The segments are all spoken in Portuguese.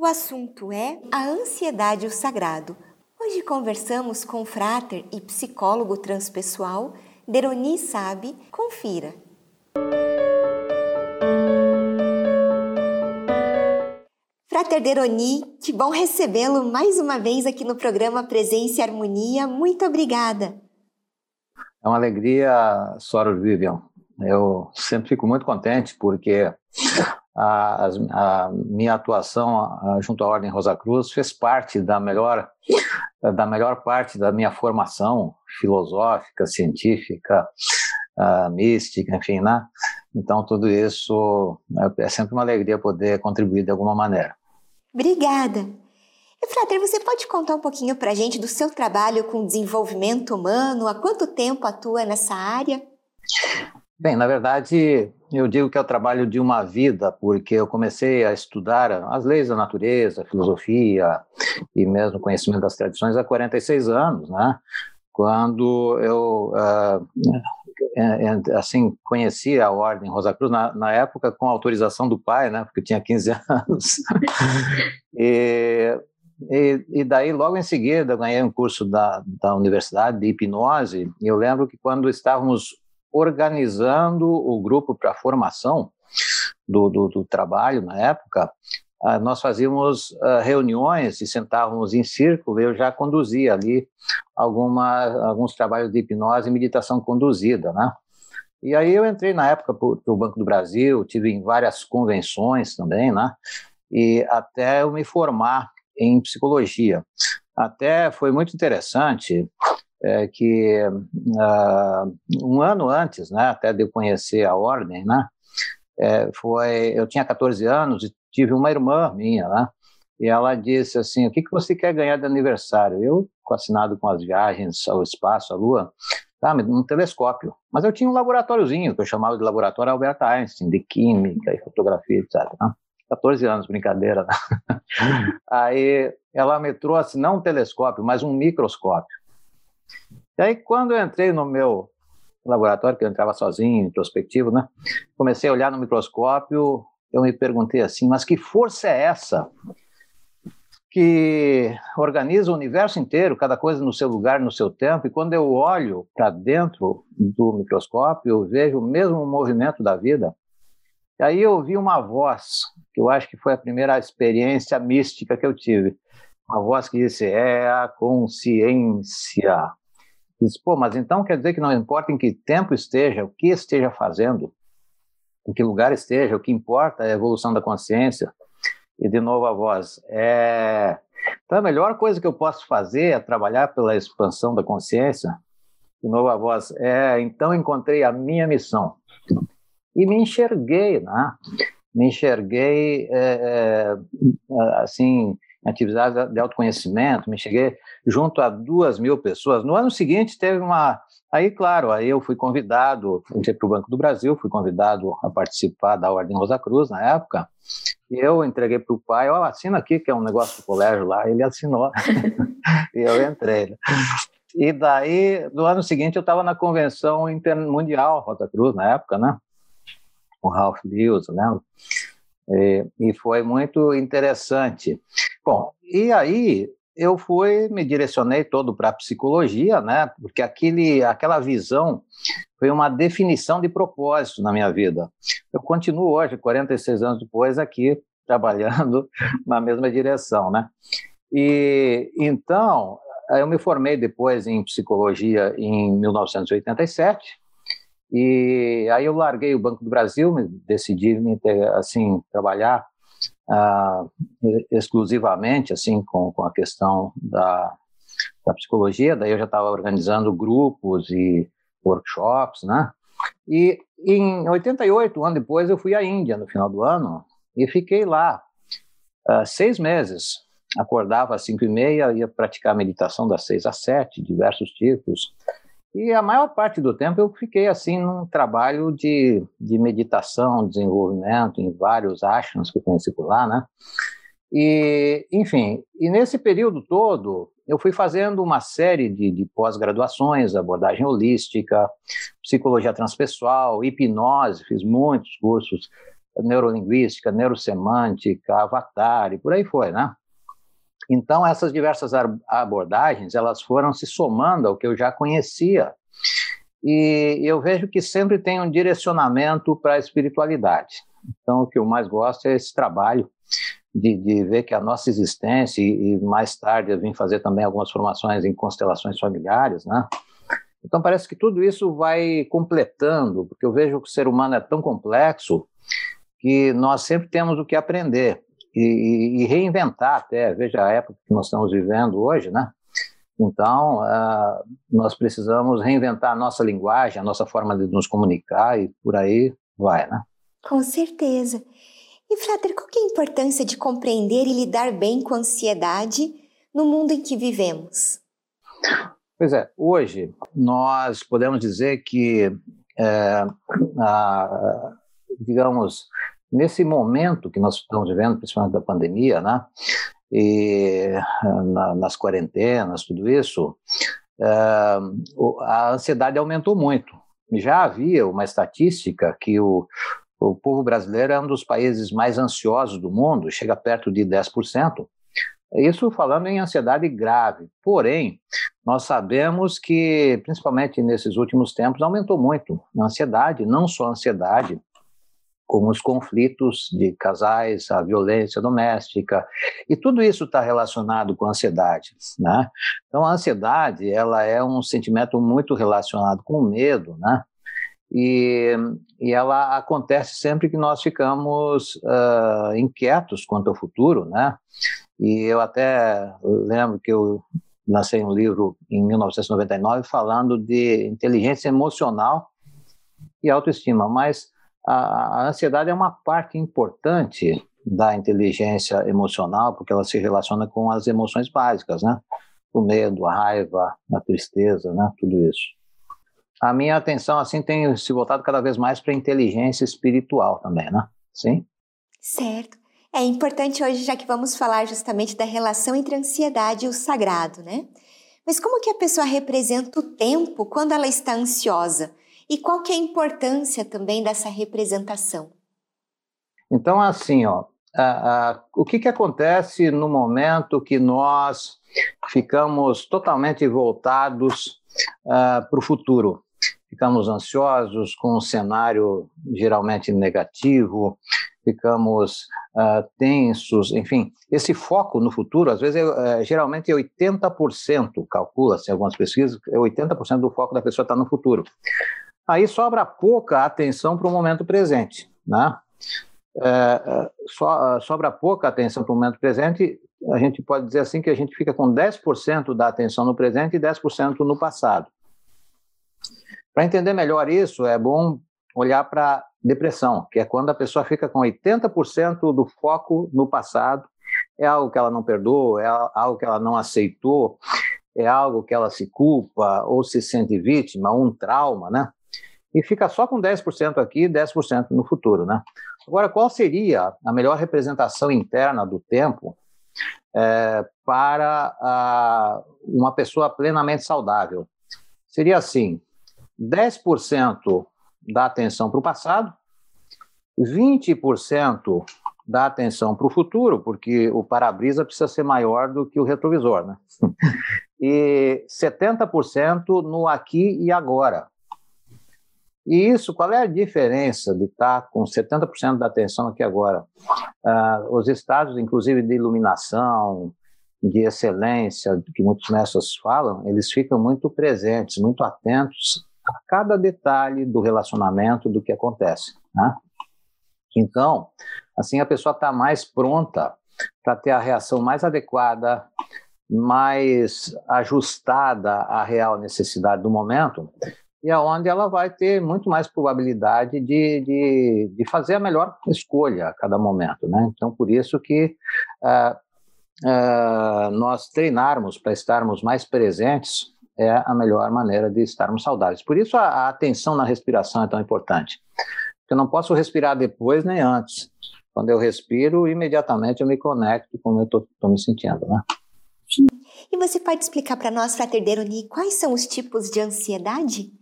O assunto é a ansiedade e o sagrado. Hoje conversamos com o frater e psicólogo transpessoal Deroni Sabe. Confira. Frater Deroni, que bom recebê-lo mais uma vez aqui no programa Presença e Harmonia. Muito obrigada. É uma alegria, Sora Vivian. Eu sempre fico muito contente porque a, a, minha atuação junto à Ordem Rosa Cruz fez parte da melhor da melhor parte da minha formação filosófica, científica, uh, mística, enfim, né? Então tudo isso é, é sempre uma alegria poder contribuir de alguma maneira. Obrigada. Frater, você pode contar um pouquinho para a gente do seu trabalho com desenvolvimento humano? Há quanto tempo atua nessa área? Bem, na verdade, eu digo que é o trabalho de uma vida, porque eu comecei a estudar as leis da natureza, filosofia e mesmo conhecimento das tradições há 46 anos, né? Quando eu uh, assim conheci a Ordem Rosa Cruz na, na, época com autorização do pai, né? Porque eu tinha 15 anos. e, e, e, daí, logo em seguida, ganhei um curso da, da Universidade de Hipnose. E eu lembro que quando estávamos organizando o grupo para formação do, do, do, trabalho na época, uh, nós fazíamos uh, reuniões e sentávamos em círculo, eu já conduzia ali alguma, alguns trabalhos de hipnose e meditação conduzida, né? E aí eu entrei na época para o Banco do Brasil, tive em várias convenções também, né? E até eu me formar em psicologia. Até foi muito interessante, é, que uh, um ano antes, né, até de eu conhecer a ordem, né, é, foi, eu tinha 14 anos e tive uma irmã minha, né, e ela disse assim, o que, que você quer ganhar de aniversário? Eu, fascinado com as viagens ao espaço, à Lua, tá, um telescópio. Mas eu tinha um laboratóriozinho, que eu chamava de Laboratório Albert Einstein, de Química e Fotografia, etc. Né? 14 anos, brincadeira. Né? Aí ela me trouxe não um telescópio, mas um microscópio. E aí, quando eu entrei no meu laboratório, que eu entrava sozinho, introspectivo, né? Comecei a olhar no microscópio, eu me perguntei assim, mas que força é essa que organiza o universo inteiro, cada coisa no seu lugar, no seu tempo, e quando eu olho para dentro do microscópio, eu vejo o mesmo movimento da vida. E aí eu ouvi uma voz, que eu acho que foi a primeira experiência mística que eu tive. Uma voz que disse: é a consciência. Diz, pô, mas então quer dizer que não importa em que tempo esteja, o que esteja fazendo, em que lugar esteja, o que importa é a evolução da consciência. E de novo a voz, é... Então a melhor coisa que eu posso fazer é trabalhar pela expansão da consciência. De novo a voz, é... Então encontrei a minha missão. E me enxerguei, né? Me enxerguei, é, assim, atividades de autoconhecimento, me cheguei junto a duas mil pessoas. No ano seguinte teve uma, aí claro, aí eu fui convidado, entrei para o Banco do Brasil, fui convidado a participar da Ordem Rosa Cruz na época, e eu entreguei para o pai, ó, oh, assina aqui que é um negócio do colégio lá, ele assinou, e eu entrei. E daí, no ano seguinte, eu estava na convenção mundial Rosa Cruz na época, né? O Ralph Lewis, lembra? E, e foi muito interessante. Bom, e aí eu fui, me direcionei todo para a psicologia, né? Porque aquele, aquela visão foi uma definição de propósito na minha vida. Eu continuo hoje, 46 anos depois, aqui trabalhando na mesma direção, né? E então eu me formei depois em psicologia em 1987 e aí eu larguei o Banco do Brasil, decidi me assim trabalhar uh, exclusivamente assim com, com a questão da, da psicologia. Daí eu já estava organizando grupos e workshops, né? E em 88, um ano depois, eu fui à Índia no final do ano e fiquei lá uh, seis meses. Acordava às cinco e meia, ia praticar meditação das seis às sete, diversos tipos. E a maior parte do tempo eu fiquei assim num trabalho de, de meditação, desenvolvimento em vários ashrams que eu conheci por lá, né? E, enfim, e nesse período todo eu fui fazendo uma série de, de pós-graduações, abordagem holística, psicologia transpessoal, hipnose, fiz muitos cursos neurolinguística, neurosemântica, avatar e por aí foi, né? Então, essas diversas abordagens, elas foram se somando ao que eu já conhecia. E eu vejo que sempre tem um direcionamento para a espiritualidade. Então, o que eu mais gosto é esse trabalho de, de ver que a nossa existência, e, mais tarde eu vim fazer também algumas formações em constelações familiares, né? Então, parece que tudo isso vai completando, porque eu vejo que o ser humano é tão complexo que nós sempre temos o que aprender e, e, reinventar até. Veja a época que nós estamos vivendo hoje, né? Então, uh, nós precisamos reinventar a nossa linguagem, a nossa forma de nos comunicar e por aí vai, né? Com certeza. E, Frater, qual é a importância de compreender e lidar bem com a ansiedade no mundo em que vivemos? Pois é, hoje nós podemos dizer que, é, a, digamos, Nesse momento que nós estamos vivendo, principalmente da pandemia, né, e na, nas quarentenas, tudo isso, uh, a ansiedade aumentou muito. Já havia uma estatística que o, o povo brasileiro é um dos países mais ansiosos do mundo, chega perto de 10%. Isso falando em ansiedade grave. Porém, nós sabemos que, principalmente nesses últimos tempos, aumentou muito a ansiedade, não só a ansiedade, como os conflitos de casais, a violência doméstica, e tudo isso está relacionado com a ansiedade, né? Então, a ansiedade, ela é um sentimento muito relacionado com o medo, né? E, e ela acontece sempre que nós ficamos uh, inquietos quanto ao futuro, né? E eu até lembro que eu lancei um livro em 1999 falando de inteligência emocional e autoestima, mas a, ansiedade é uma parte importante da inteligência emocional, porque ela se relaciona com as emoções básicas, né? O medo, a raiva, a tristeza, né? Tudo isso. A minha atenção, assim, tem se voltado cada vez mais para a inteligência espiritual também, né? Sim? Certo. É importante hoje, já que vamos falar justamente da relação entre a ansiedade e o sagrado, né? Mas como que a pessoa representa o tempo quando ela está ansiosa? E qual que é a importância também dessa representação? Então, assim, ó, a, a, o que, que acontece no momento que nós ficamos totalmente voltados ah, para o futuro? Ficamos ansiosos com um cenário geralmente negativo, ficamos uh, tensos, enfim, esse foco no futuro, às vezes, é, é, geralmente é 80%, calcula-se algumas pesquisas, é 80% do foco da pessoa está no futuro aí sobra pouca atenção para o momento presente, né? É, é so, é, sobra pouca atenção para o momento presente, a gente pode dizer assim que a gente fica com 10% da atenção no presente e 10% no passado. Para entender melhor isso, é bom olhar para depressão, que é quando a pessoa fica com 80% do foco no passado, é algo que ela não perdoou, é algo que ela não aceitou, é algo que ela se culpa ou se sente vítima, um trauma, né? E fica só com 10% aqui e 10% no futuro. Né? Agora, qual seria a melhor representação interna do tempo é, para a, uma pessoa plenamente saudável? Seria assim: 10% da atenção para o passado, 20% da atenção para o futuro, porque o para-brisa precisa ser maior do que o retrovisor, né? e 70% no aqui e agora. E isso, qual é a diferença de estar com 70% da atenção aqui agora? Uh, os estados, inclusive, de iluminação, de excelência, que muitos mestres falam, eles ficam muito presentes, muito atentos a cada detalhe do relacionamento, do que acontece. Né? Então, assim, a pessoa está mais pronta para ter a reação mais adequada, mais ajustada à real necessidade do momento, e aonde ela vai ter muito mais probabilidade de, de, de, fazer a melhor escolha a cada momento, né? Então, por isso que uh, uh, nós treinarmos para estarmos mais presentes é a melhor maneira de estarmos saudáveis. Por isso a, a atenção na respiração é tão importante. Porque eu não posso respirar depois nem antes. Quando eu respiro, imediatamente eu me conecto com como eu estou me sentindo, né? E você pode explicar para nós, Frater Deroni, quais são os tipos de ansiedade?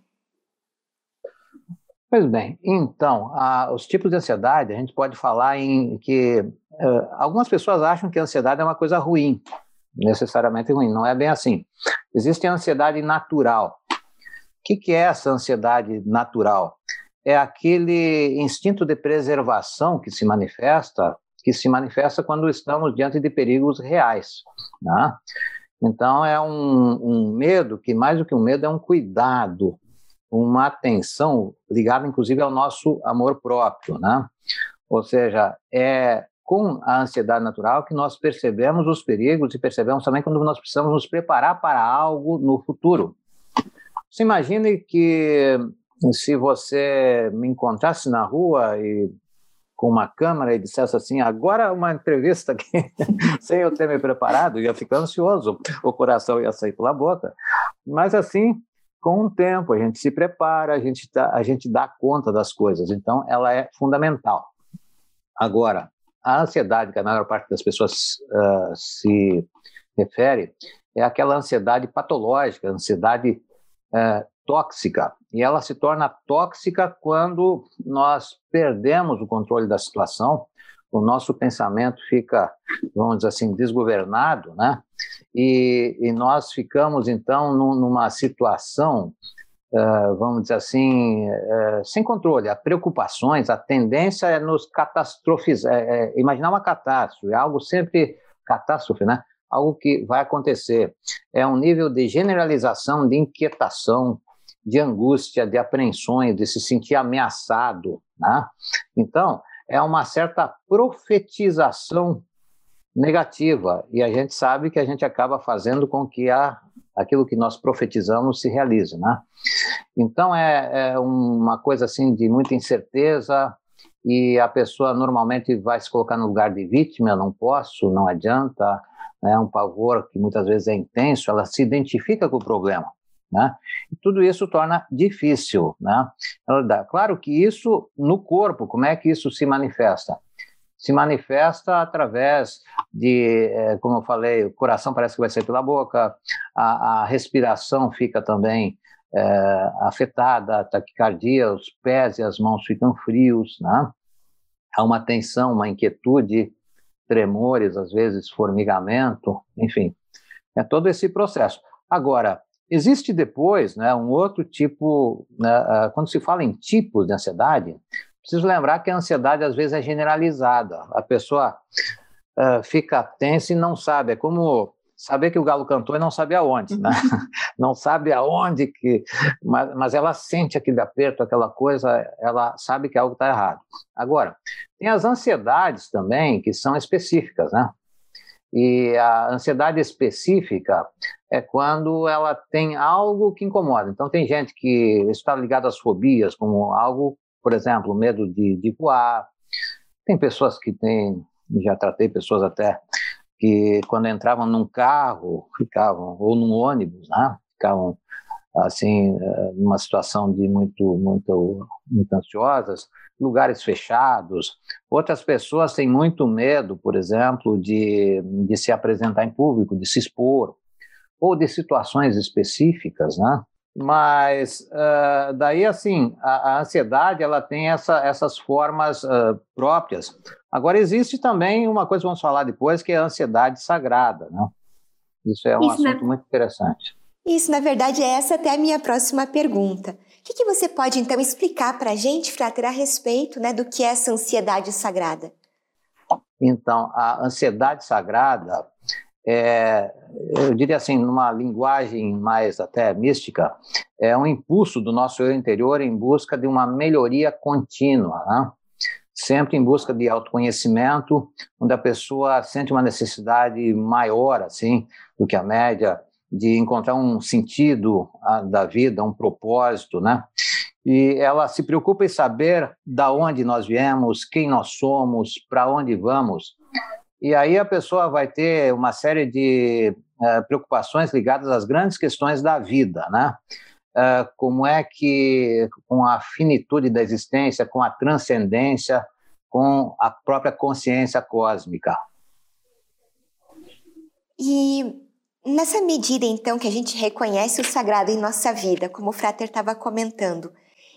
Pois bem, então, a, os tipos de ansiedade, a gente pode falar em que uh, algumas pessoas acham que a ansiedade é uma coisa ruim, necessariamente ruim, não é bem assim. Existe a ansiedade natural. O que, que é essa ansiedade natural? É aquele instinto de preservação que se manifesta, que se manifesta quando estamos diante de perigos reais. Né? Então, é um, um medo que, mais do que um medo, é um cuidado, uma atenção ligada, inclusive, ao nosso amor próprio, né? Ou seja, é com a ansiedade natural que nós percebemos os perigos e percebemos também quando nós precisamos nos preparar para algo no futuro. Você imagine que se você me encontrasse na rua e com uma câmera e dissesse assim, agora uma entrevista aqui, sem eu ter me preparado, ia ficar ansioso, o coração ia sair pela boca. Mas assim, com o tempo, a gente se prepara, a gente, tá, a gente dá conta das coisas. Então, ela é fundamental. Agora, a ansiedade que a maior parte das pessoas uh, se refere é aquela ansiedade patológica, ansiedade uh, tóxica. E ela se torna tóxica quando nós perdemos o controle da situação o nosso pensamento fica, vamos dizer assim, desgovernado, né? E, e nós ficamos, então, num, numa situação, uh, vamos dizer assim, uh, sem controle. As preocupações, a tendência é nos catastrofizar, é, é, imaginar uma catástrofe, algo sempre catástrofe, né? Algo que vai acontecer. É um nível de generalização, de inquietação, de angústia, de apreensões, de se sentir ameaçado, né? Então, é uma certa profetização negativa e a gente sabe que a gente acaba fazendo com que a, aquilo que nós profetizamos se realize, né? Então é, é uma coisa assim de muita incerteza e a pessoa normalmente vai se colocar no lugar de vítima, não posso, não adianta, é um pavor que muitas vezes é intenso, ela se identifica com o problema. Né? E tudo isso torna difícil. Né? Claro que isso no corpo, como é que isso se manifesta? Se manifesta através de, é, como eu falei, o coração parece que vai sair pela boca, a, a respiração fica também é, afetada, a taquicardia, os pés e as mãos ficam frios, né? há uma tensão, uma inquietude, tremores, às vezes formigamento, enfim, é todo esse processo. Agora, Existe depois né, um outro tipo, né, ah, quando se fala em tipos de ansiedade, preciso lembrar que a ansiedade às vezes é generalizada. A pessoa uh, fica tensa e não sabe. É como saber que o galo cantou e não sabe aonde, né? não sabe aonde que, mas, mas ela sente aquele aperto, aquela coisa, ela sabe que algo está errado. Agora, tem as ansiedades também que são específicas, né? E a ansiedade específica é quando ela tem algo que incomoda. Então, tem gente que está ligado às fobias, como algo, por exemplo, medo de, de voar. Tem pessoas que têm, já tratei pessoas até, que quando entravam num carro, ficavam, ou num ônibus, né? Ficavam, assim, eh, numa situação de muito, muito, muito ansiosas lugares fechados. Outras pessoas têm muito medo, por exemplo, de, de se apresentar em público, de se expor, ou de situações específicas, né? Mas uh, daí, assim, a, a, ansiedade ela tem essa, essas formas uh, próprias. Agora, existe também uma coisa que vamos falar depois, que é a ansiedade sagrada, né? Isso é um Isso assunto muito interessante. Isso, na verdade, é essa até a minha próxima pergunta que, que você pode então explicar para a gente, Frater, a respeito né, do que é essa ansiedade sagrada? Então, a ansiedade sagrada é, eu diria assim, numa linguagem mais até mística, é um impulso do nosso eu interior em busca de uma melhoria contínua, né? sempre em busca de autoconhecimento, onde a pessoa sente uma necessidade maior, assim, do que a média, de encontrar um sentido ah, da vida, um propósito, né? E ela se preocupa em saber da onde nós viemos, quem nós somos, para onde vamos. E aí a pessoa vai ter uma série de uh, preocupações ligadas às grandes questões da vida, né? Uh, como é que, com a finitude da existência, com a transcendência, com a própria consciência cósmica. E Nessa medida, então, que a gente reconhece o sagrado em nossa vida, como o Frater estava comentando,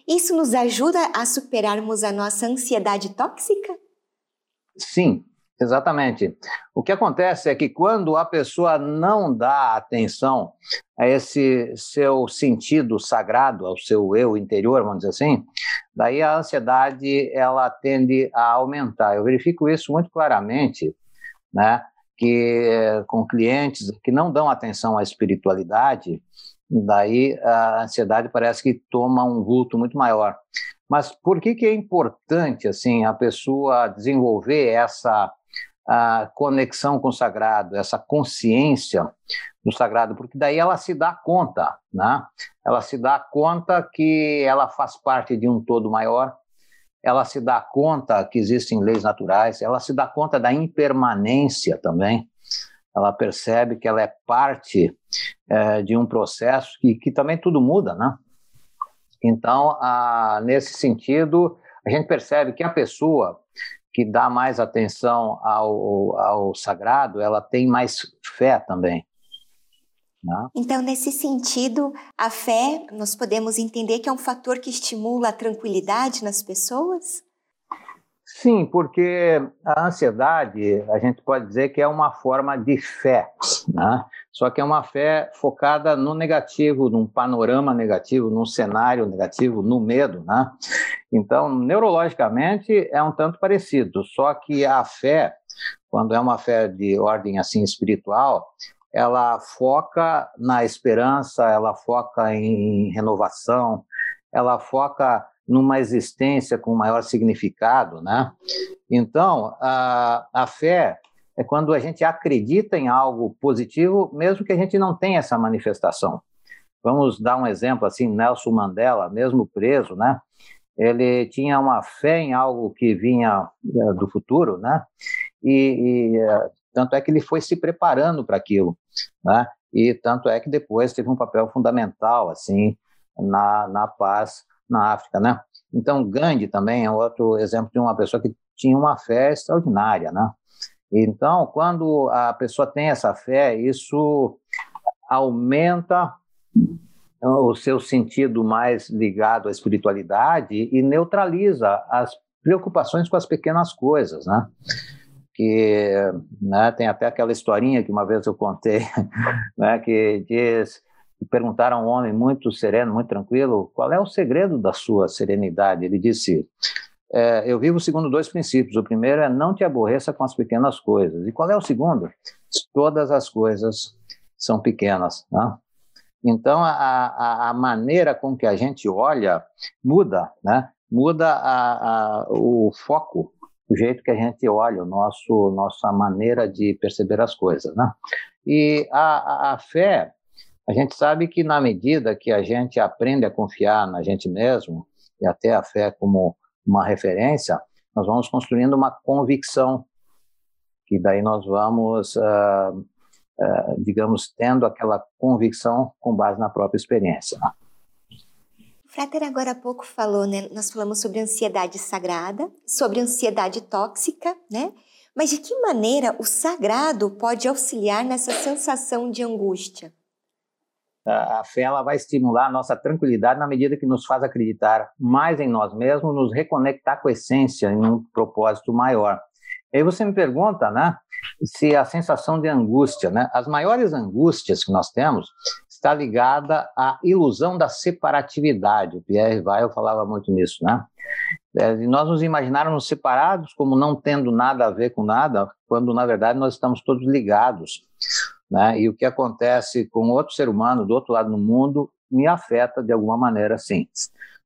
Isso nos ajuda a superarmos a nossa ansiedade tóxica? Sim, Exatamente. O que acontece é que quando a pessoa não dá atenção a esse seu sentido sagrado, ao seu eu interior, vamos dizer assim, daí a ansiedade ela tende a aumentar. Eu verifico isso muito claramente, né? Que com clientes que não dão atenção à espiritualidade, daí a ansiedade parece que toma um vulto muito maior. Mas por que que é importante assim a pessoa desenvolver essa a conexão com o sagrado, essa consciência do sagrado, porque daí ela se dá conta, né? Ela se dá conta que ela faz parte de um todo maior, ela se dá conta que existem leis naturais, ela se dá conta da impermanência também, ela percebe que ela é parte é, de um processo que, que também tudo muda, né? Então, a, nesse sentido, a gente percebe que a pessoa que dá mais atenção ao, ao sagrado, ela tem mais fé também. Né? Então, nesse sentido, a fé, nós podemos entender que é um fator que estimula a tranquilidade nas pessoas? Sim, porque a ansiedade, a gente pode dizer que é uma forma de fé, né? Só que é uma fé focada no negativo, num panorama negativo, num cenário negativo, no medo, né? Então, neurologicamente é um tanto parecido, só que a fé, quando é uma fé de ordem assim espiritual, ela foca na esperança, ela foca em renovação, ela foca numa existência com maior significado, né? Então, a, a fé é quando a gente acredita em algo positivo, mesmo que a gente não tenha essa manifestação. Vamos dar um exemplo assim, Nelson Mandela, mesmo preso, né? Ele tinha uma fé em algo que vinha eh, do futuro, né? E, e eh, tanto é que ele foi se preparando para aquilo, né? E tanto é que depois teve um papel fundamental assim na, na paz na África, né? Então, Gandhi também é outro exemplo de uma pessoa que tinha uma fé extraordinária, né? Então, quando a pessoa tem essa fé, isso aumenta o seu sentido mais ligado à espiritualidade e neutraliza as preocupações com as pequenas coisas, né? Que né, tem até aquela historinha que uma vez eu contei, né, que diz perguntaram a um homem muito sereno, muito tranquilo, qual é o segredo da sua serenidade? Ele disse: é, Eu vivo segundo dois princípios. O primeiro é não te aborreça com as pequenas coisas. E qual é o segundo? Todas as coisas são pequenas. Né? Então, a, a, a, maneira com que a gente olha muda, né? muda a, o foco, o jeito que a gente olha, o nosso, nossa maneira de perceber as coisas. Né? E a fé a gente sabe que na medida que a gente aprende a confiar na gente mesmo, e até a fé como uma referência, nós vamos construindo uma convicção, que daí nós vamos, uh, uh, digamos, tendo aquela convicção com base na própria experiência. Frater agora há pouco falou, né? Nós falamos sobre ansiedade sagrada, sobre ansiedade tóxica, né? Mas de que maneira o sagrado pode auxiliar nessa sensação de angústia? A fé ela vai estimular a nossa tranquilidade na medida que nos faz acreditar mais em nós mesmos, nos reconectar com a essência em um propósito maior. E aí você me pergunta, né, se a sensação de angústia, né, as maiores angústias que nós temos está ligada à ilusão da separatividade. O Pierre Weil falava muito nisso, né? É, nós nos imaginarmos separados como não tendo nada a ver com nada, quando na verdade nós estamos todos ligados. Né? E o que acontece com outro ser humano do outro lado do mundo me afeta de alguma maneira, sim.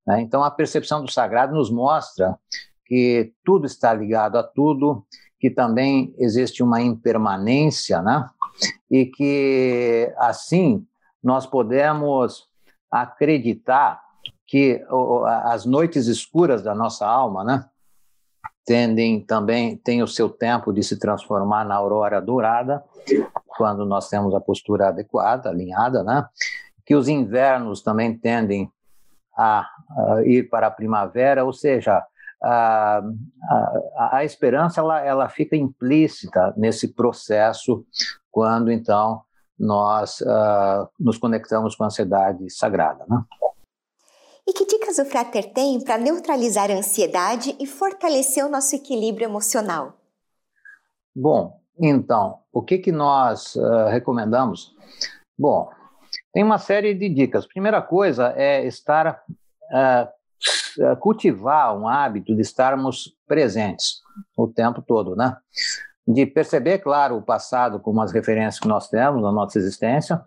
Né? Então, a percepção do sagrado nos mostra que tudo está ligado a tudo, que também existe uma impermanência, né? E que assim nós podemos acreditar que as noites escuras da nossa alma, né? Tendem também tem o seu tempo de se transformar na aurora dourada quando nós temos a postura adequada, alinhada, né? Que os invernos também tendem a, a ir para a primavera, ou seja, a, a, a esperança ela, ela fica implícita nesse processo quando então nós uh, nos conectamos com a ansiedade sagrada, né? E que dicas o Frater tem para neutralizar a ansiedade e fortalecer o nosso equilíbrio emocional? Bom, então, o que, que nós uh, recomendamos? Bom, tem uma série de dicas. Primeira coisa é estar, uh, cultivar um hábito de estarmos presentes o tempo todo, né? De perceber, claro, o passado como as referências que nós temos na nossa existência,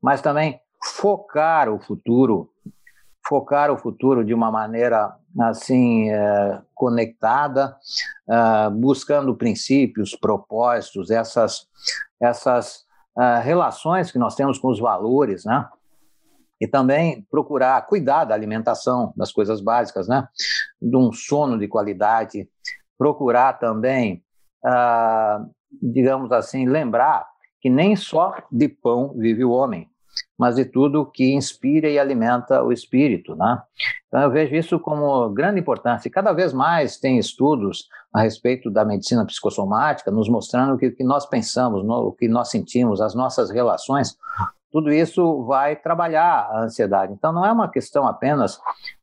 mas também focar o futuro focar o futuro de uma maneira assim é, conectada, é, buscando princípios, propósitos, essas essas é, relações que nós temos com os valores, né? E também procurar cuidar da alimentação, das coisas básicas, né? De um sono de qualidade, procurar também, ah, digamos assim, lembrar que nem só de pão vive o homem, mas de tudo que inspira e alimenta o espírito, né? Então eu vejo isso como grande importância. E cada vez mais tem estudos a respeito da medicina psicossomática, nos mostrando que o que nós pensamos, o que nós sentimos, as nossas relações, tudo isso vai trabalhar a ansiedade. Então não é uma questão apenas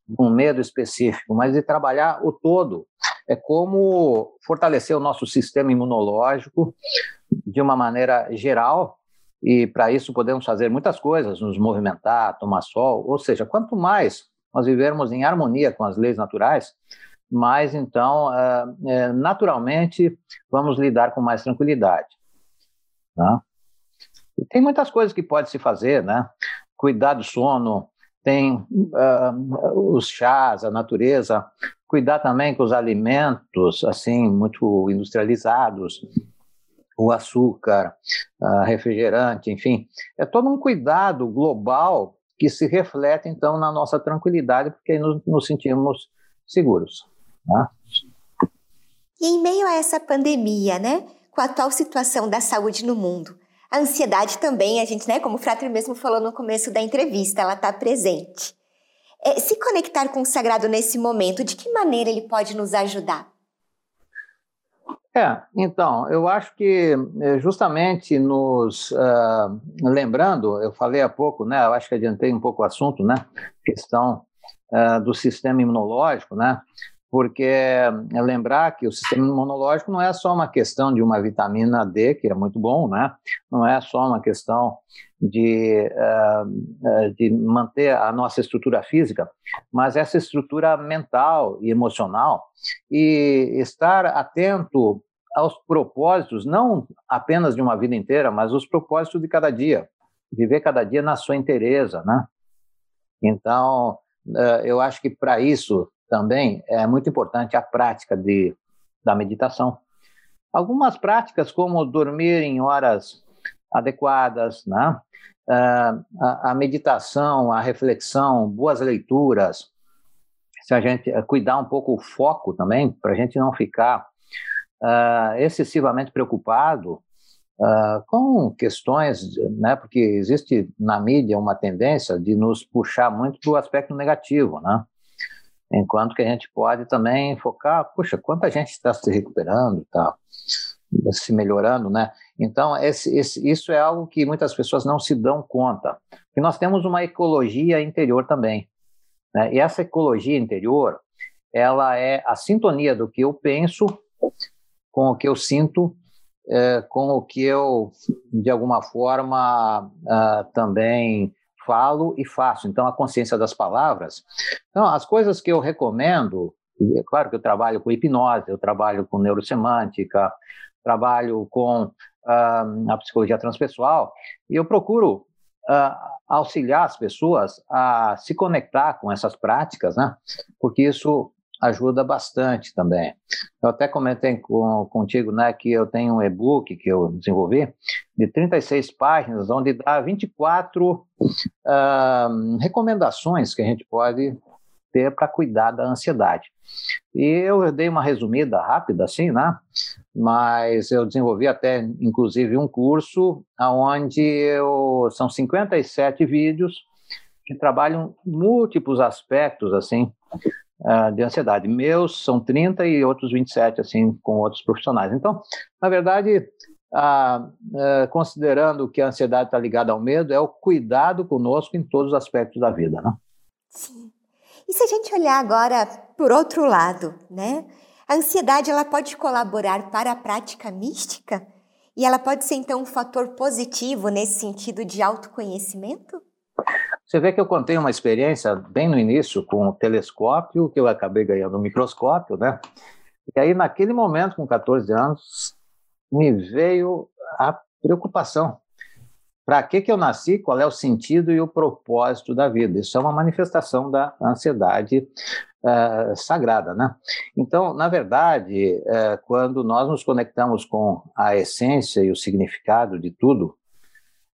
de um medo específico, mas de trabalhar o todo. É como fortalecer o nosso sistema imunológico de uma maneira geral e para isso podemos fazer muitas coisas, nos movimentar, tomar sol, ou seja, quanto mais nós vivermos em harmonia com as leis naturais, mais então, uh, naturalmente, vamos lidar com mais tranquilidade. Né? E tem muitas coisas que pode se fazer, né? Cuidar do sono, tem uh, os chás, a natureza, cuidar também com os alimentos, assim, muito industrializados, o açúcar, refrigerante, enfim. É todo um cuidado global que se reflete, então, na nossa tranquilidade, porque nos, nos sentimos seguros. Né? E em meio a essa pandemia, né, com a atual situação da saúde no mundo, a ansiedade também, a gente, né, como o Frater mesmo falou no começo da entrevista, ela está presente. É, se conectar com o sagrado nesse momento, de que maneira ele pode nos ajudar? É, então, eu acho que eh, justamente nos uh, lembrando, eu falei há pouco, né, eu acho que adiantei um pouco o assunto, né, questão uh, do sistema imunológico, né, porque é lembrar que o sistema imunológico não é só uma questão de uma vitamina D, que é muito bom, né, não é só uma questão de, uh, de manter a nossa estrutura física, mas essa estrutura mental e emocional, e estar atento aos propósitos, não apenas de uma vida inteira, mas os propósitos de cada dia. Viver cada dia na sua inteireza, né? Então, eh, eu acho que para isso também é muito importante a prática de, da meditação. Algumas práticas, como dormir em horas adequadas, né? Eh, a, meditação, a reflexão, boas leituras, se a gente cuidar um pouco o foco também, para a gente não ficar uh, excessivamente preocupado uh, com questões, né, porque existe na mídia uma tendência de nos puxar muito para o aspecto negativo, né? Enquanto que a gente pode também focar, puxa, quanta gente está se recuperando, está se melhorando, né? Então, esse, esse, isso é algo que muitas pessoas não se dão conta. E nós temos uma ecologia interior também. Né? E essa ecologia interior, ela é a sintonia do que eu penso com o que eu sinto, é, com o que eu, de alguma forma, uh, também falo e faço. Então, a consciência das palavras. Então, as coisas que eu recomendo, é claro que eu trabalho com hipnose, eu trabalho com neurosemântica, trabalho com uh, a psicologia transpessoal, e eu procuro uh, auxiliar as pessoas a se conectar com essas práticas, né? Porque isso ajuda bastante também. Eu até comentei com, contigo né, que eu tenho um e-book que eu desenvolvi de 36 páginas, onde dá 24 uh, recomendações que a gente pode ter para cuidar da ansiedade. E eu dei uma resumida rápida, assim, né? Mas eu desenvolvi até, inclusive, um curso onde eu, são 57 vídeos que trabalham múltiplos aspectos, assim, uh, de ansiedade. Meus são 30 e outros 27, assim, com outros profissionais. Então, na verdade, uh, uh, considerando que a ansiedade está ligada ao medo, é o cuidado conosco em todos os aspectos da vida, né? Sim. E se a gente olhar agora por outro lado, né? A ansiedade ela pode colaborar para a prática mística e ela pode ser então um fator positivo nesse sentido de autoconhecimento? Você vê que eu contei uma experiência bem no início com o telescópio, que eu acabei ganhando um microscópio, né? E aí, naquele momento, com 14 anos, me veio a preocupação. Para que, que eu nasci? Qual é o sentido e o propósito da vida? Isso é uma manifestação da ansiedade uh, sagrada, né? Então, na verdade, uh, quando nós nos conectamos com a essência e o significado de tudo,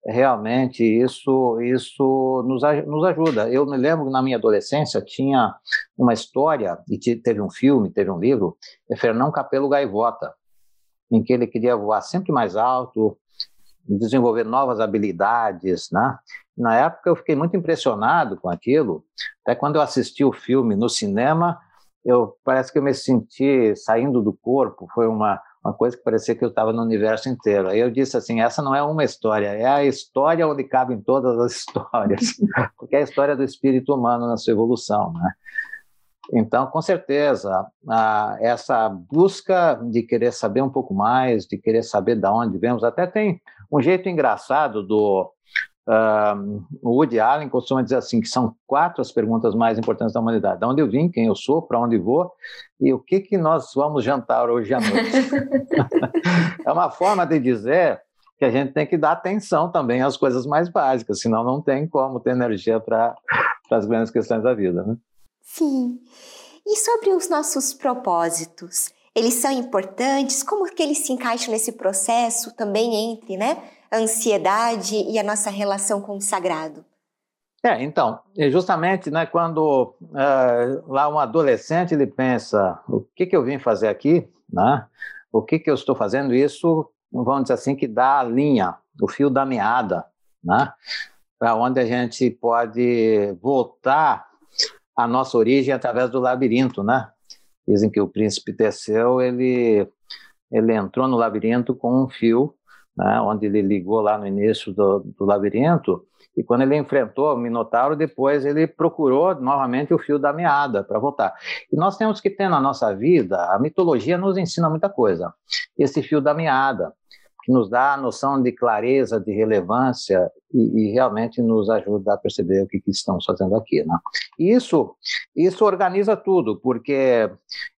realmente isso isso nos, nos ajuda. Eu me lembro que na minha adolescência tinha uma história, e teve um filme, teve um livro, é Fernão Capelo Gaivota, em que ele queria voar sempre mais alto, desenvolver novas habilidades, né? Na época eu fiquei muito impressionado com aquilo. Até quando eu assisti o filme no cinema, eu parece que eu me senti saindo do corpo. Foi uma uma coisa que parecia que eu estava no universo inteiro. Aí eu disse assim: essa não é uma história, é a história onde cabem todas as histórias, porque é a história do espírito humano na sua evolução, né? Então, com certeza, essa busca de querer saber um pouco mais, de querer saber de onde vemos, até tem um jeito engraçado do Uh, o Woody Allen costuma dizer assim que são quatro as perguntas mais importantes da humanidade: de onde eu vim, quem eu sou, para onde vou e o que que nós vamos jantar hoje à noite. é uma forma de dizer que a gente tem que dar atenção também às coisas mais básicas, senão não tem como ter energia para as grandes questões da vida, né? Sim. E sobre os nossos propósitos, eles são importantes? Como que eles se encaixam nesse processo também entre, né? Ansiedade e a nossa relação com o sagrado? É, então, justamente né, quando é, lá um adolescente ele pensa, o que, que eu vim fazer aqui, né? o que, que eu estou fazendo, isso, vamos dizer assim, que dá a linha, o fio da meada, né? para onde a gente pode voltar à nossa origem através do labirinto. Né? Dizem que o príncipe Teseu, ele, ele entrou no labirinto com um fio né, onde ele ligou lá no início do, do labirinto, e quando ele enfrentou o Minotauro, depois ele procurou novamente o fio da meada para voltar. E nós temos que ter na nossa vida, a mitologia nos ensina muita coisa. Esse fio da meada, que nos dá a noção de clareza, de relevância e, e realmente nos ajuda a perceber o que, que estamos fazendo aqui. Né? Isso, isso organiza tudo, porque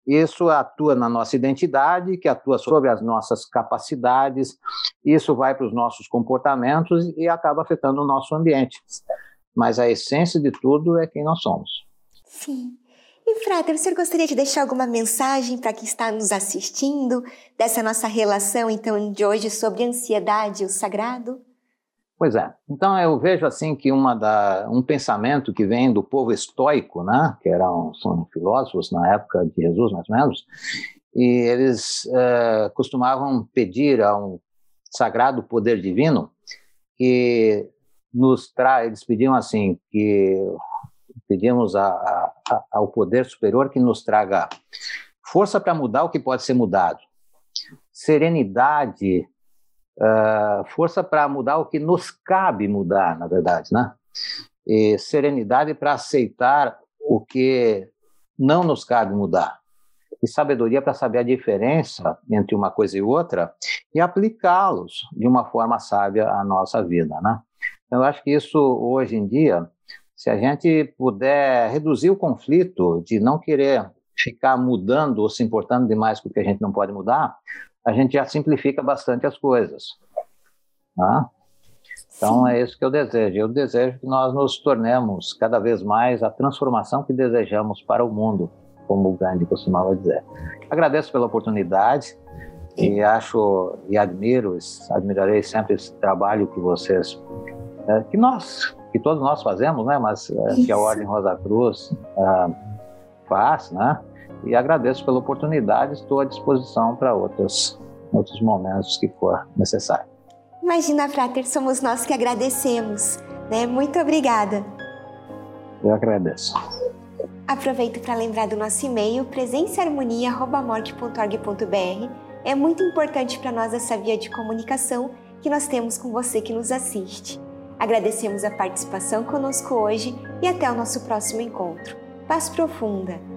isso atua na nossa identidade, que atua sobre as nossas capacidades, isso vai para os nossos comportamentos e acaba afetando o nosso ambiente. Mas a essência de tudo é quem nós somos. Sim. E, Frater, você gostaria de deixar alguma mensagem para quem está nos assistindo dessa nossa relação, então, de hoje sobre ansiedade e o sagrado? Pois é. Então, eu vejo assim que uma da, um pensamento que vem do povo estoico, né, que eram são filósofos na época de Jesus, mais ou menos, e eles é, costumavam pedir a um sagrado poder divino que nos traz, eles pediam assim, que pedimos a, a, ao poder superior que nos traga força para mudar o que pode ser mudado, serenidade, uh, força para mudar o que nos cabe mudar, na verdade, né? E serenidade para aceitar o que não nos cabe mudar. E sabedoria para saber a diferença entre uma coisa e outra e aplicá-los de uma forma sábia à nossa vida, né? Então, eu acho que isso, hoje em dia, se a gente puder reduzir o conflito de não querer ficar mudando ou se importando demais com o que a gente não pode mudar, a gente já simplifica bastante as coisas. Tá? Então é isso que eu desejo. Eu desejo que nós nos tornemos cada vez mais a transformação que desejamos para o mundo, como o Gandhi costumava dizer. Agradeço pela oportunidade e acho e admiro, admirarei sempre esse trabalho que vocês, é, que nós que todos nós fazemos, né? Mas é, que a Ordem Rosa Cruz uh, faz, né? E agradeço pela oportunidade, estou à disposição para outros, outros momentos que for necessário. Imagina, Frater, somos nós que agradecemos, né? Muito obrigada. Eu agradeço. Aproveito para lembrar do nosso e-mail presençaharmonia.org.br. É muito importante para nós essa via de comunicação que nós temos com você que nos assiste. Agradecemos a participação conosco hoje e até o nosso próximo encontro. paz profunda